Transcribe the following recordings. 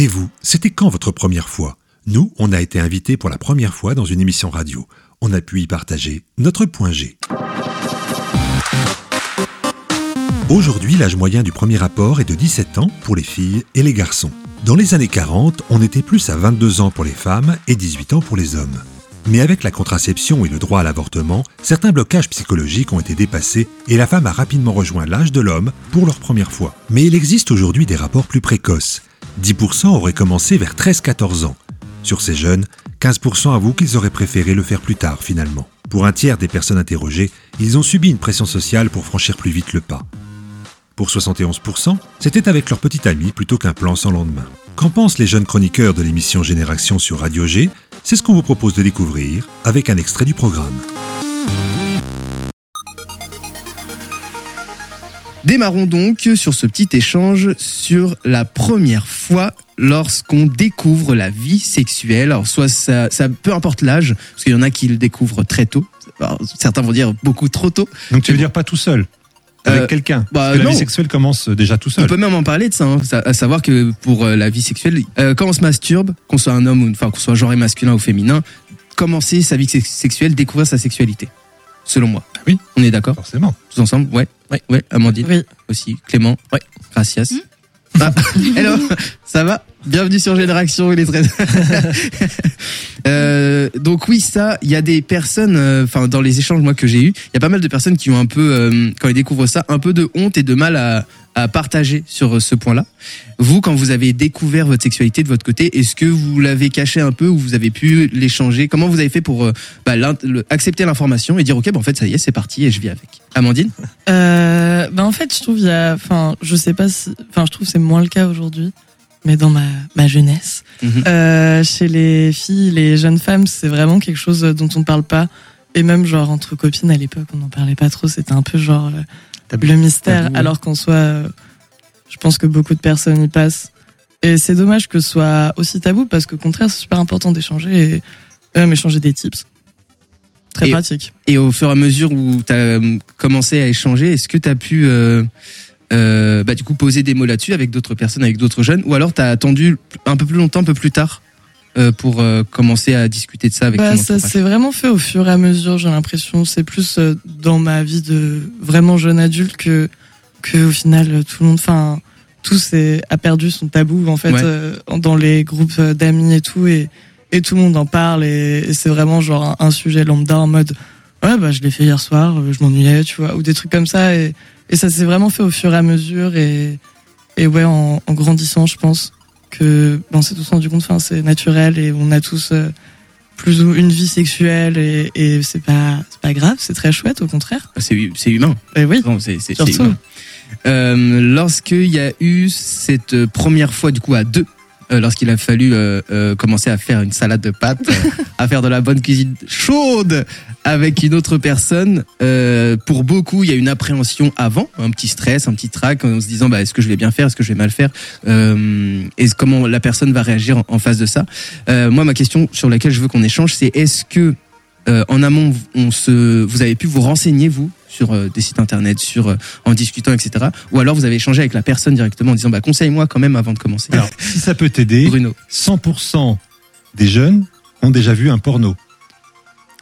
Et vous, c'était quand votre première fois? Nous, on a été invités pour la première fois dans une émission radio. On a pu y partager notre point G. Aujourd'hui, l'âge moyen du premier rapport est de 17 ans pour les filles et les garçons. Dans les années 40, on était plus à 22 ans pour les femmes et 18 ans pour les hommes. Mais avec la contraception et le droit à l'avortement, certains blocages psychologiques ont été dépassés et la femme a rapidement rejoint l'âge de l'homme pour leur première fois. Mais il existe aujourd'hui des rapports plus précoces. 10% auraient commencé vers 13-14 ans. Sur ces jeunes, 15% avouent qu'ils auraient préféré le faire plus tard finalement. Pour un tiers des personnes interrogées, ils ont subi une pression sociale pour franchir plus vite le pas. Pour 71%, c'était avec leur petite amie plutôt qu'un plan sans lendemain. Qu'en pensent les jeunes chroniqueurs de l'émission Génération sur Radio G? C'est ce qu'on vous propose de découvrir avec un extrait du programme. Démarrons donc sur ce petit échange sur la première fois lorsqu'on découvre la vie sexuelle. Alors soit ça, ça peu importe l'âge, parce qu'il y en a qui le découvrent très tôt. Alors, certains vont dire beaucoup trop tôt. Donc tu veux dire pas tout seul avec Euh, quelqu'un bah, la non. vie sexuelle commence déjà tout On seul. peut même en parler de ça, hein, à savoir que pour euh, la vie sexuelle, euh, quand on se masturbe, qu'on soit un homme ou enfin qu'on soit genré masculin ou féminin, commencer sa vie sex- sexuelle, découvrir sa sexualité. Selon moi. Oui. On est d'accord Forcément. Tous ensemble Ouais. Ouais. Ouais. Amandine Oui. aussi. Clément Ouais. Gracias. Ah, hello, ça va? Bienvenue sur Génération, il est très... Euh, donc oui, ça, il y a des personnes, euh, enfin dans les échanges moi que j'ai eu, il y a pas mal de personnes qui ont un peu, euh, quand ils découvrent ça, un peu de honte et de mal à, partager sur euh, ce point-là. Vous, quand vous avez découvert votre sexualité de votre côté, est-ce que vous l'avez caché un peu ou vous avez pu l'échanger? Comment vous avez fait pour bah, accepter l'information et dire ok, bah, en fait ça y est, c'est parti et je vis avec? Amandine? Ben en fait, je trouve il y a, enfin, je sais pas si, enfin, je trouve que c'est moins le cas aujourd'hui, mais dans ma ma jeunesse, Mhm. euh, chez les filles, les jeunes femmes, c'est vraiment quelque chose dont on parle pas, et même genre entre copines à l'époque, on n'en parlait pas trop. C'était un peu genre euh, le mystère, Tabou, ouais. alors qu'en soit, euh, je pense que beaucoup de personnes y passent. Et c'est dommage que ce soit aussi tabou parce qu'au contraire, c'est super important d'échanger et même échanger des tips. Très Et- pratique. Et au fur et à mesure où tu as commencé à échanger, est-ce que tu as pu euh, euh, bah, du coup poser des mots là-dessus avec d'autres personnes, avec d'autres jeunes, ou alors tu as attendu un peu plus longtemps, un peu plus tard euh, pour euh, commencer à discuter de ça avec Bah, ça s'est vraiment fait au fur et à mesure, j'ai l'impression. C'est plus euh, dans ma vie de vraiment jeune adulte que, que au final, euh, tout le monde, enfin, tout s'est- a perdu son tabou, en fait, Ouais. euh, dans les groupes euh, d'amis et tout, et, et tout le monde en parle, et, et c'est vraiment genre un, un sujet lambda en mode, ouais, bah, je l'ai fait hier soir, euh, je m'ennuyais, tu vois, ou des trucs comme ça, et, et ça s'est vraiment fait au fur et à mesure, et, et ouais, en, en grandissant, je pense que, ben, on s'est tous rendu compte, enfin, c'est naturel, et on a tous, euh, plus ou une vie sexuelle et, et c'est pas c'est pas grave c'est très chouette au contraire C'est c'est humain. et oui Non, c'est humain. Euh, Lorsqu'il y a eu cette euh, première fois du coup à deux, lorsqu'il a fallu euh, euh, commencer à faire une salade de pâtes, euh, à faire de la bonne cuisine chaude avec une autre personne, euh, pour beaucoup il y a une appréhension avant, un petit stress, un petit trac, en se disant bah est-ce que je vais bien faire, est-ce que je vais mal faire, euh, et comment la personne va réagir en, en face de ça. Euh, moi ma question sur laquelle je veux qu'on échange c'est est-ce que euh, en amont, on se, vous avez pu vous renseigner vous sur euh, des sites internet, sur euh, en discutant, etc. Ou alors vous avez échangé avec la personne directement en disant bah conseille-moi quand même avant de commencer. Alors, si ça peut t'aider, Bruno. 100% des jeunes ont déjà vu un porno.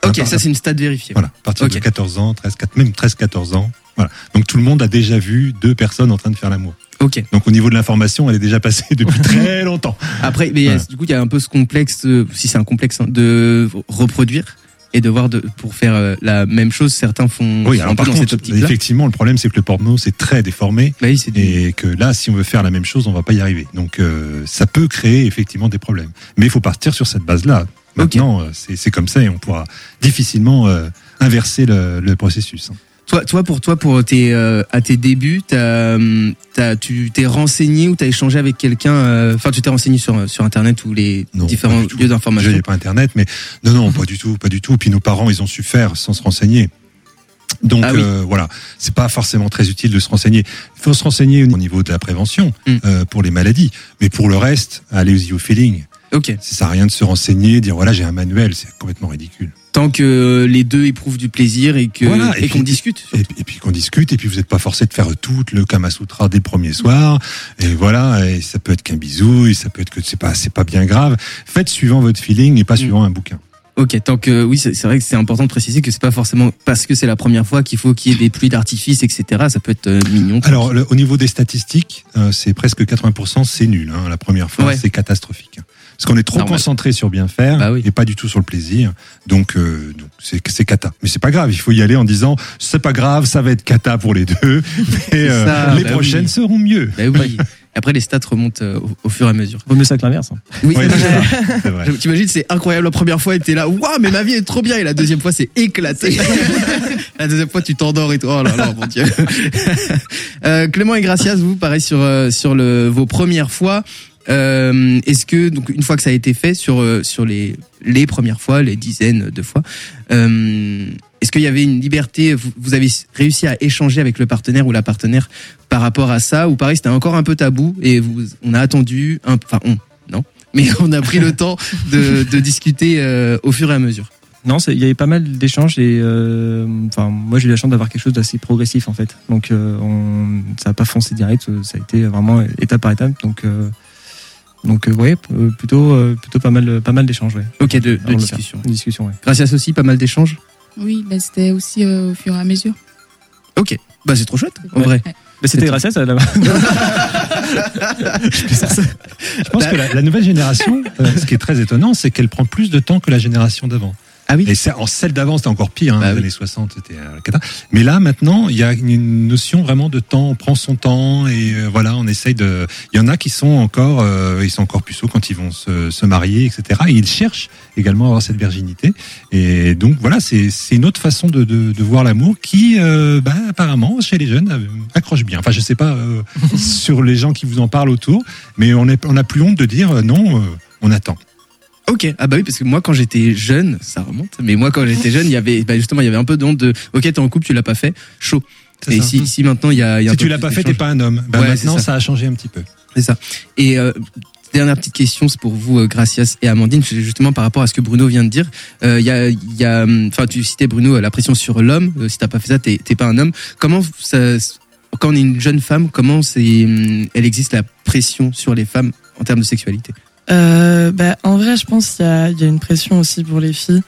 Ok, ça c'est une stat vérifiée. Voilà, à partir de 14 ans, 13, 4, même 13-14 ans. Voilà. Donc tout le monde a déjà vu deux personnes en train de faire l'amour. Ok. Donc au niveau de l'information, elle est déjà passée depuis très longtemps. Après, mais Voilà. du coup il y a un peu ce complexe, euh, si c'est un complexe, hein, de reproduire et de voir de, pour faire euh, la même chose. Certains font Oui, alors par dans contre, cette effectivement, le problème c'est que le porno c'est très déformé Bah oui, et que là, si on veut faire la même chose, on va pas y arriver. Donc euh, ça peut créer effectivement des problèmes. Mais il faut partir sur cette base-là. Maintenant, euh, c'est c'est comme ça et on pourra difficilement euh, inverser le, le processus. Toi, toi, pour toi, pour tes, euh, à tes débuts, t'as, hum, t'as, tu t'es renseigné ou t'as échangé avec quelqu'un. euh, Enfin, tu t'es renseigné sur sur internet ou les Non, différents lieux d'information? Je n'ai pas Internet, mais non, non, pas du tout, pas du tout. Puis nos parents, ils ont su faire sans se renseigner. Donc Ah oui. euh, voilà, c'est pas forcément très utile de se renseigner. Il faut se renseigner au niveau de la prévention Mm. euh, pour les maladies, mais pour le reste, allez-y au feeling. Ok. Ça sert à rien de se renseigner, dire voilà j'ai un manuel, c'est complètement ridicule. Tant que les deux éprouvent du plaisir et que Voilà, et et qu'on discute. Et, puis- et puis qu'on discute, et puis vous n'êtes pas forcé de faire tout le Kama Sutra dès le premier soir. Et voilà, et ça peut être qu'un bisou, et ça peut être que c'est pas, c'est pas bien grave. Faites suivant votre feeling et pas suivant un bouquin. Ok, tant que oui, c'est vrai que c'est important de préciser que c'est pas forcément parce que c'est la première fois qu'il faut qu'il y ait des pluies d'artifice, etc. Ça peut être euh, mignon. Alors, le- au niveau des statistiques, euh, c'est presque 80%, c'est nul. Hein, la première fois, Ouais. c'est catastrophique. Parce qu'on est trop Normal. concentré sur bien faire Bah oui. et pas du tout sur le plaisir. Donc, euh, donc c'est c'est cata. Mais c'est pas grave. Il faut y aller en disant c'est pas grave, ça va être cata pour les deux. Mais euh, ça, les bah prochaines oui. seront mieux. Bah oui. Après, les stats remontent euh, au, au fur et à mesure. Vaut mieux ça que l'inverse. hein. Oui, Ouais, c'est vrai. C'est T'imagines, c'est incroyable la première fois et t'es là, waouh, mais ma vie est trop bien. Et la deuxième fois, c'est éclaté. la deuxième fois, tu t'endors et tout. Oh là là, mon dieu. Euh, Clément et Gracias, vous, pareil sur euh, sur le vos premières fois. Euh, Est-ce que donc une fois que ça a été fait sur euh, sur les les premières fois, les dizaines de fois, euh, est-ce qu'il y avait une liberté vous, avez réussi à échanger avec le partenaire ou la partenaire par rapport à ça ou pareil c'était encore un peu tabou et vous on a attendu enfin on non mais on a pris le temps de, discuter au fur et à mesure. Non, il y avait pas mal d'échanges et moi j'ai eu la chance d'avoir quelque chose d'assez progressif en fait. Donc on, ça a pas foncé direct, ça a été vraiment étape par étape. Donc donc euh, ouais, euh, plutôt euh, plutôt pas mal pas mal d'échanges ouais. Ok, de, de discussion. Une discussion ouais. Gracias aussi, pas mal d'échanges. Oui, bah, c'était aussi euh, au fur et à mesure. Ok, bah c'est trop chouette en Ouais. vrai. Mais c'était grâce à ça. là. Je pense Bah- que la, la nouvelle génération, euh, ce qui est très étonnant, c'est qu'elle prend plus de temps que la génération d'avant. Ah oui. Et ça, en celle d'avant, c'était encore pire. Hein, Bah les oui. années 60, c'était euh, cata. Mais là, maintenant, il y a une notion vraiment de temps. On prend son temps et euh, voilà, on essaye de. Il y en a qui sont encore, euh, ils sont encore puceaux quand ils vont se, se marier, etc. Et ils cherchent également à avoir cette virginité. Et donc voilà, c'est c'est une autre façon de, de, de voir l'amour qui, euh, bah, apparemment, chez les jeunes, euh, accroche bien. Enfin, je sais pas euh, sur les gens qui vous en parlent autour, mais on est, on a plus honte de dire non, euh, on attend. Ok, ah bah oui parce que moi quand j'étais jeune, ça remonte. Mais moi quand j'étais jeune, il y avait bah justement il y avait un peu de honte de ok t'es en couple, tu l'as pas fait, chaud. Et ça. si, si maintenant il y a, y a Si tu l'as pas fait, t'es pas un homme. Ouais, maintenant, ça. ça. a changé un petit peu. C'est ça. Et euh, dernière petite question, c'est pour vous, euh, Gracias et Amandine, justement par rapport à ce que Bruno vient de dire. Euh, Il y a, il y a, enfin, tu citais Bruno euh, la pression sur l'homme. Euh, si t'as pas fait ça, t'es t'es pas un homme. Comment ça, quand on est une jeune femme, comment c'est, hum, elle existe la pression sur les femmes en termes de sexualité? Euh, bah, en vrai, je pense qu'il y y a une pression aussi pour les filles.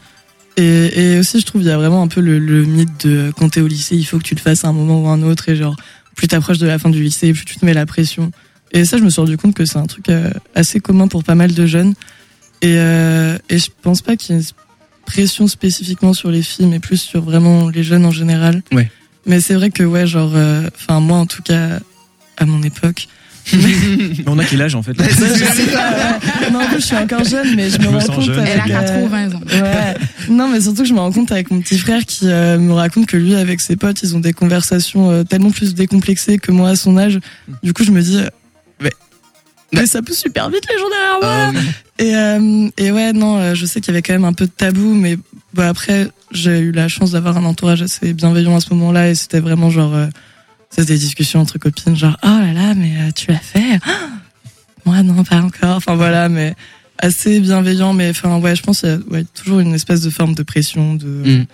Et, et aussi, je trouve, il y a vraiment un peu le, le mythe de quand t'es au lycée, il faut que tu le fasses à un moment ou un autre. Et genre, plus t'approches de la fin du lycée, plus tu te mets la pression. Et ça, je me suis rendu compte que c'est un truc euh, assez commun pour pas mal de jeunes. Et, euh, et je pense pas qu'il y ait une pression spécifiquement sur les filles, mais plus sur vraiment les jeunes en général. Ouais. Mais c'est vrai que, ouais, genre, euh, enfin, moi, en tout cas, à mon époque, Mais on a quel âge en fait là non, en plus, je suis encore jeune, mais je me, Je me rends compte. jeune. avec, Elle a euh, 80 ans. Ouais. Non, mais surtout que je me rends compte avec mon petit frère qui euh, me raconte que lui, avec ses potes, ils ont des conversations euh, tellement plus décomplexées que moi à son âge. Du coup, je me dis, euh, mais, mais ça pousse super vite les gens derrière moi. Euh, Et, euh, et ouais, non, euh, je sais qu'il y avait quand même un peu de tabou, mais bah, après, j'ai eu la chance d'avoir un entourage assez bienveillant à ce moment-là, et c'était vraiment genre, c'était des discussions entre copines, genre, oh là là, mais euh, tu l'as fait? Ah Moi, non, pas encore. Enfin voilà, mais assez bienveillant, mais enfin, ouais, je pense qu'il y a ouais, toujours une espèce de forme de pression, de, Mm.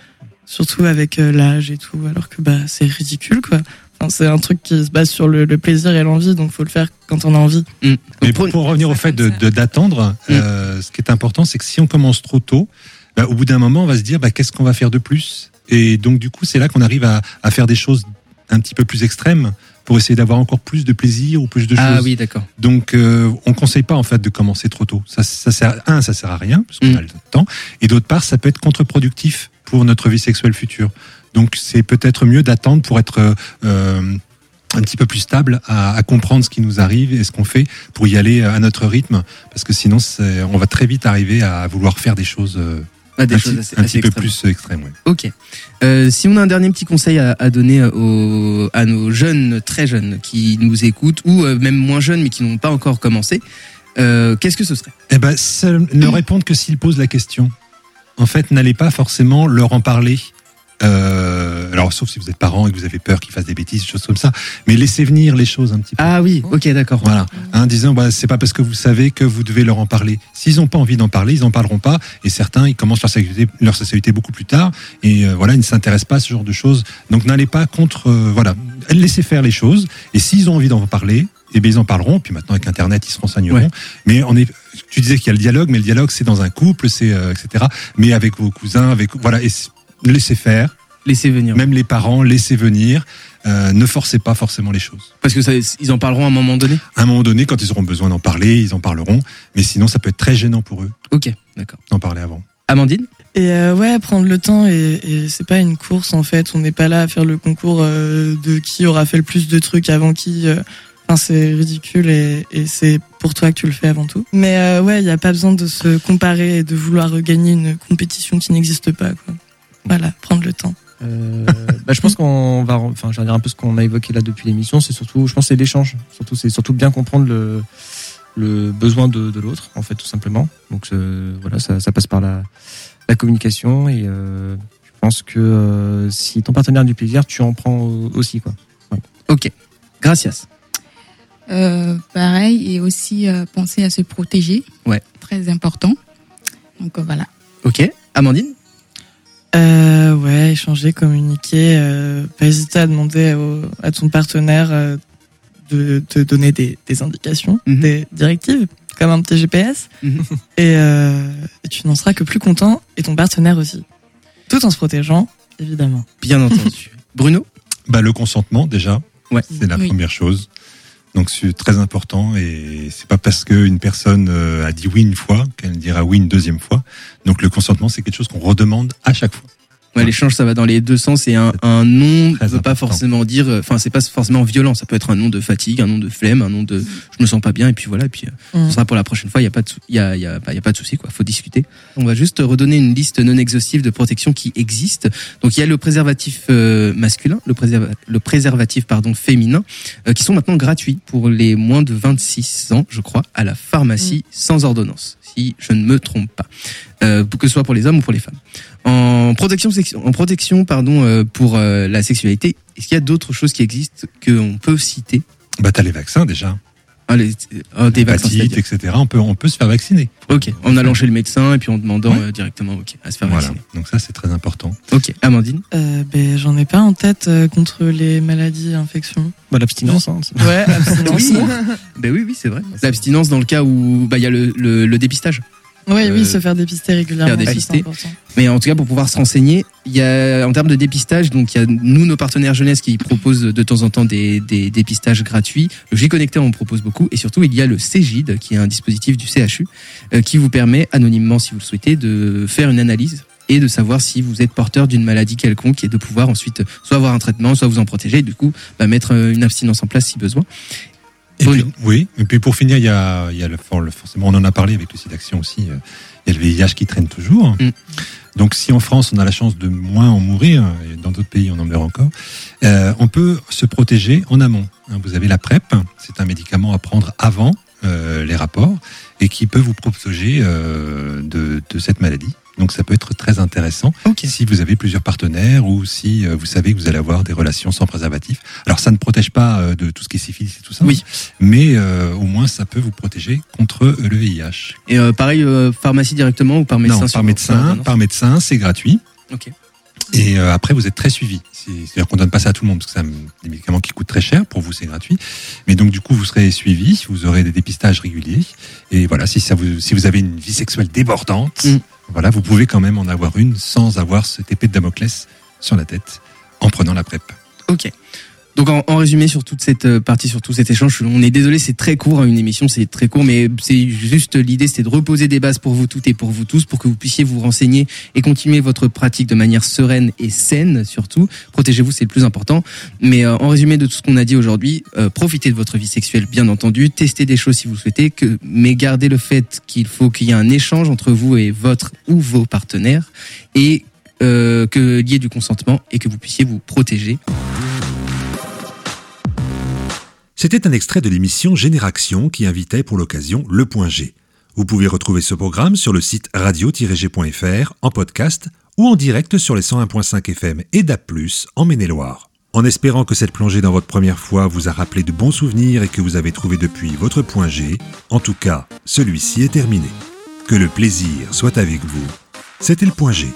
surtout avec euh, l'âge et tout, alors que bah, c'est ridicule, quoi. Enfin, c'est un truc qui se base sur le, le plaisir et l'envie, donc faut le faire quand on a envie. hum. Mais pour, pour revenir au fait de d'attendre, euh, ce qui est important, c'est que si on commence trop tôt, bah, au bout d'un moment, on va se dire bah, qu'est-ce qu'on va faire de plus? Et donc, du coup, c'est là qu'on arrive à, à faire des choses un petit peu plus extrêmes pour essayer d'avoir encore plus de plaisir ou plus de Ah choses. oui, d'accord. Donc, euh, on conseille pas en fait de commencer trop tôt. Ça, ça sert un, ça sert à rien parce qu'on Mm. a le temps, et d'autre part, ça peut être contre-productif pour notre vie sexuelle future. Donc, c'est peut-être mieux d'attendre pour être euh, un petit peu plus stable à, à comprendre ce qui nous arrive et ce qu'on fait pour y aller à notre rythme, parce que sinon, on va très vite arriver à vouloir faire des choses euh, Ah, des un, choses petit, assez, un assez petit peu plus extrêmes. ouais. Ok. Euh, si on a un dernier petit conseil à, à donner aux, à nos jeunes, très jeunes, qui nous écoutent, ou euh, même moins jeunes, mais qui n'ont pas encore commencé, euh, qu'est-ce que ce serait? Eh ben, ne répondre que s'ils posent la question. En fait, n'allez pas forcément leur en parler Euh, alors, sauf si vous êtes parent et que vous avez peur qu'il fasse des bêtises, des choses comme ça. Mais laissez venir les choses un petit peu. Ah oui, ok, d'accord. Voilà, hein, disant bah, c'est pas parce que vous savez que vous devez leur en parler. S'ils n'ont pas envie d'en parler, ils en parleront pas. Et certains, ils commencent leur sexualité, leur sexualité beaucoup plus tard. Et euh, voilà, ils ne s'intéressent pas à ce genre de choses. Donc n'allez pas contre. euh, voilà, laissez faire les choses. Et s'ils ont envie d'en parler, eh bien ils en parleront. Puis maintenant avec Internet, ils se renseigneront. Ouais. Mais on est. Tu disais qu'il y a le dialogue, mais le dialogue c'est dans un couple, c'est euh, etc. Mais avec vos cousins, avec voilà, et laissez faire. Laissez venir. Même les parents, laissez venir. Euh, ne forcez pas forcément les choses. Parce que ça, ils en parleront à un moment donné? À un moment donné, quand ils auront besoin d'en parler, ils en parleront. Mais sinon, ça peut être très gênant pour eux Ok, d'accord. d'en parler avant. Amandine? Et euh, ouais, prendre le temps et, et c'est pas une course en fait. On n'est pas là à faire le concours euh, de qui aura fait le plus de trucs avant qui. euh. Enfin, c'est ridicule et, et c'est pour toi que tu le fais avant tout. Mais euh, ouais, il n'y a pas besoin de se comparer et de vouloir gagner une compétition qui n'existe pas. Quoi. Voilà, prendre le temps. Euh, bah, je pense qu'on va, enfin, je vais dire un peu ce qu'on a évoqué là depuis l'émission. C'est surtout, je pense, que c'est l'échange. Surtout, c'est surtout bien comprendre le, le besoin de, de l'autre, en fait, tout simplement. Donc, euh, voilà, ça, ça passe par la, la communication et euh, je pense que euh, si ton partenaire a du plaisir, tu en prends aussi, quoi. Ok. Gracias. Euh, pareil, et aussi euh, penser à se protéger. Ouais. Très important. Donc euh, voilà. Ok. Amandine? Euh, ouais, échanger, communiquer. Euh, pas hésiter à demander au- à ton partenaire euh, de te donner des, des indications, Mhm. des directives, comme un petit GPS. Mhm. et, euh, et tu n'en seras que plus content, et ton partenaire aussi. Tout en se protégeant, évidemment. Bien entendu. Bruno? Bah, le consentement, déjà, Ouais. c'est la Oui. première chose. Donc, c'est très important. Et c'est pas parce qu'une personne euh, a dit oui une fois qu'elle dira oui une deuxième fois. Donc, le consentement, c'est quelque chose qu'on redemande à chaque fois. Ouais, l'échange, ça va dans les deux sens. Et un, un nom ne veut pas forcément dire. euh, Enfin, c'est pas forcément violent. Ça peut être un nom de fatigue, un nom de flemme, un nom de je me sens pas bien. Et puis voilà. Et puis euh, Mm. ce sera pour la prochaine fois. Il y a pas de, il y a, il y a, bah, y a pas de souci. Quoi. Faut discuter. On va juste redonner une liste non exhaustive de protections qui existent. Donc il y a le préservatif euh, masculin, le, préserva- le préservatif pardon féminin, euh, qui sont maintenant gratuits pour les moins de 26 ans, je crois, à la pharmacie sans ordonnance, si je ne me trompe pas, euh, que ce soit pour les hommes ou pour les femmes. En protection, en protection pardon, euh, pour euh, la sexualité, est-ce qu'il y a d'autres choses qui existent qu'on peut citer? Bah, t'as les vaccins, déjà. Ah, les- ah, Des vaccins, etc. On peut, on peut se faire vacciner. Ok, en allant chez le médecin et puis en demandant Ouais. euh, directement ok, à se faire Voilà. vacciner. Donc, ça, c'est très important. Ok, Amandine? Euh, ben, j'en ai pas en tête euh, contre les maladies, infections. Bah, l'abstinence, hein. Ouais, abstinence. Oui. Ben oui, oui, c'est vrai. L'abstinence dans le cas où bah, il y a le, le, le dépistage. Oui, Euh, oui, se faire dépister régulièrement. faire dépister. Mais en tout cas, pour pouvoir se renseigner, il y a, en termes de dépistage, donc il y a nous, nos partenaires jeunesse qui proposent de temps en temps des, des dépistages gratuits. Le J Connecté en propose beaucoup. Et surtout, il y a le CGID, qui est un dispositif du CHU, euh, qui vous permet, anonymement si vous le souhaitez, de faire une analyse et de savoir si vous êtes porteur d'une maladie quelconque et de pouvoir ensuite soit avoir un traitement, soit vous en protéger et du coup bah, mettre euh, une abstinence en place si besoin. Et Oui. puis, oui. Et puis, pour finir, il y a, il y a le, for- le- forcément, on en a parlé avec le site d'action aussi. euh, Il y a le VIH qui traîne toujours. Mm. Donc, si en France, on a la chance de moins en mourir, et dans d'autres pays, on en meurt encore, euh, on peut se protéger en amont. Hein, Vous avez la PrEP, c'est un médicament à prendre avant euh, les rapports et qui peut vous protéger euh, de, de cette maladie. Donc, ça peut être très intéressant si vous avez plusieurs partenaires ou si euh, vous savez que vous allez avoir des relations sans préservatif. Alors, ça ne protège pas euh, de tout ce qui est syphilis et tout ça Oui. mais euh, au moins ça peut vous protéger contre le VIH. Et euh, pareil, euh, pharmacie directement ou par médecin non, par médecin, par médecin, c'est gratuit. Ok. Et euh, après, vous êtes très suivi. C'est- C'est-à-dire qu'on donne pas ça à tout le monde parce que c'est des médicaments qui coûtent très cher. Pour vous, c'est gratuit. Mais donc, du coup, vous serez suivi. Vous aurez des dépistages réguliers. Et voilà, si ça vous, si vous avez une vie sexuelle débordante, Mm. Voilà, vous pouvez quand même en avoir une sans avoir cette épée de Damoclès sur la tête en prenant la PrEP. Ok. Donc en, en résumé sur toute cette euh, partie, sur tout cet échange, on est désolé, c'est très court, hein, une émission, c'est très court, mais c'est juste l'idée, c'était de reposer des bases pour vous toutes et pour vous tous, pour que vous puissiez vous renseigner et continuer votre pratique de manière sereine et saine surtout. Protégez-vous, c'est le plus important. Mais euh, en résumé de tout ce qu'on a dit aujourd'hui, euh, profitez de votre vie sexuelle, bien entendu, testez des choses si vous souhaitez, que, mais gardez le fait qu'il faut qu'il y ait un échange entre vous et votre ou vos partenaires et euh, que ait du consentement et que vous puissiez vous protéger. C'était un extrait de l'émission Génération qui invitait pour l'occasion Le Point G. Vous pouvez retrouver ce programme sur le site radio-g.fr en podcast ou en direct sur les 101.5 FM et DAP+, en Maine-et-Loire. En espérant que cette plongée dans votre première fois vous a rappelé de bons souvenirs et que vous avez trouvé depuis votre point G, en tout cas, celui-ci est terminé. Que le plaisir soit avec vous. C'était le point G.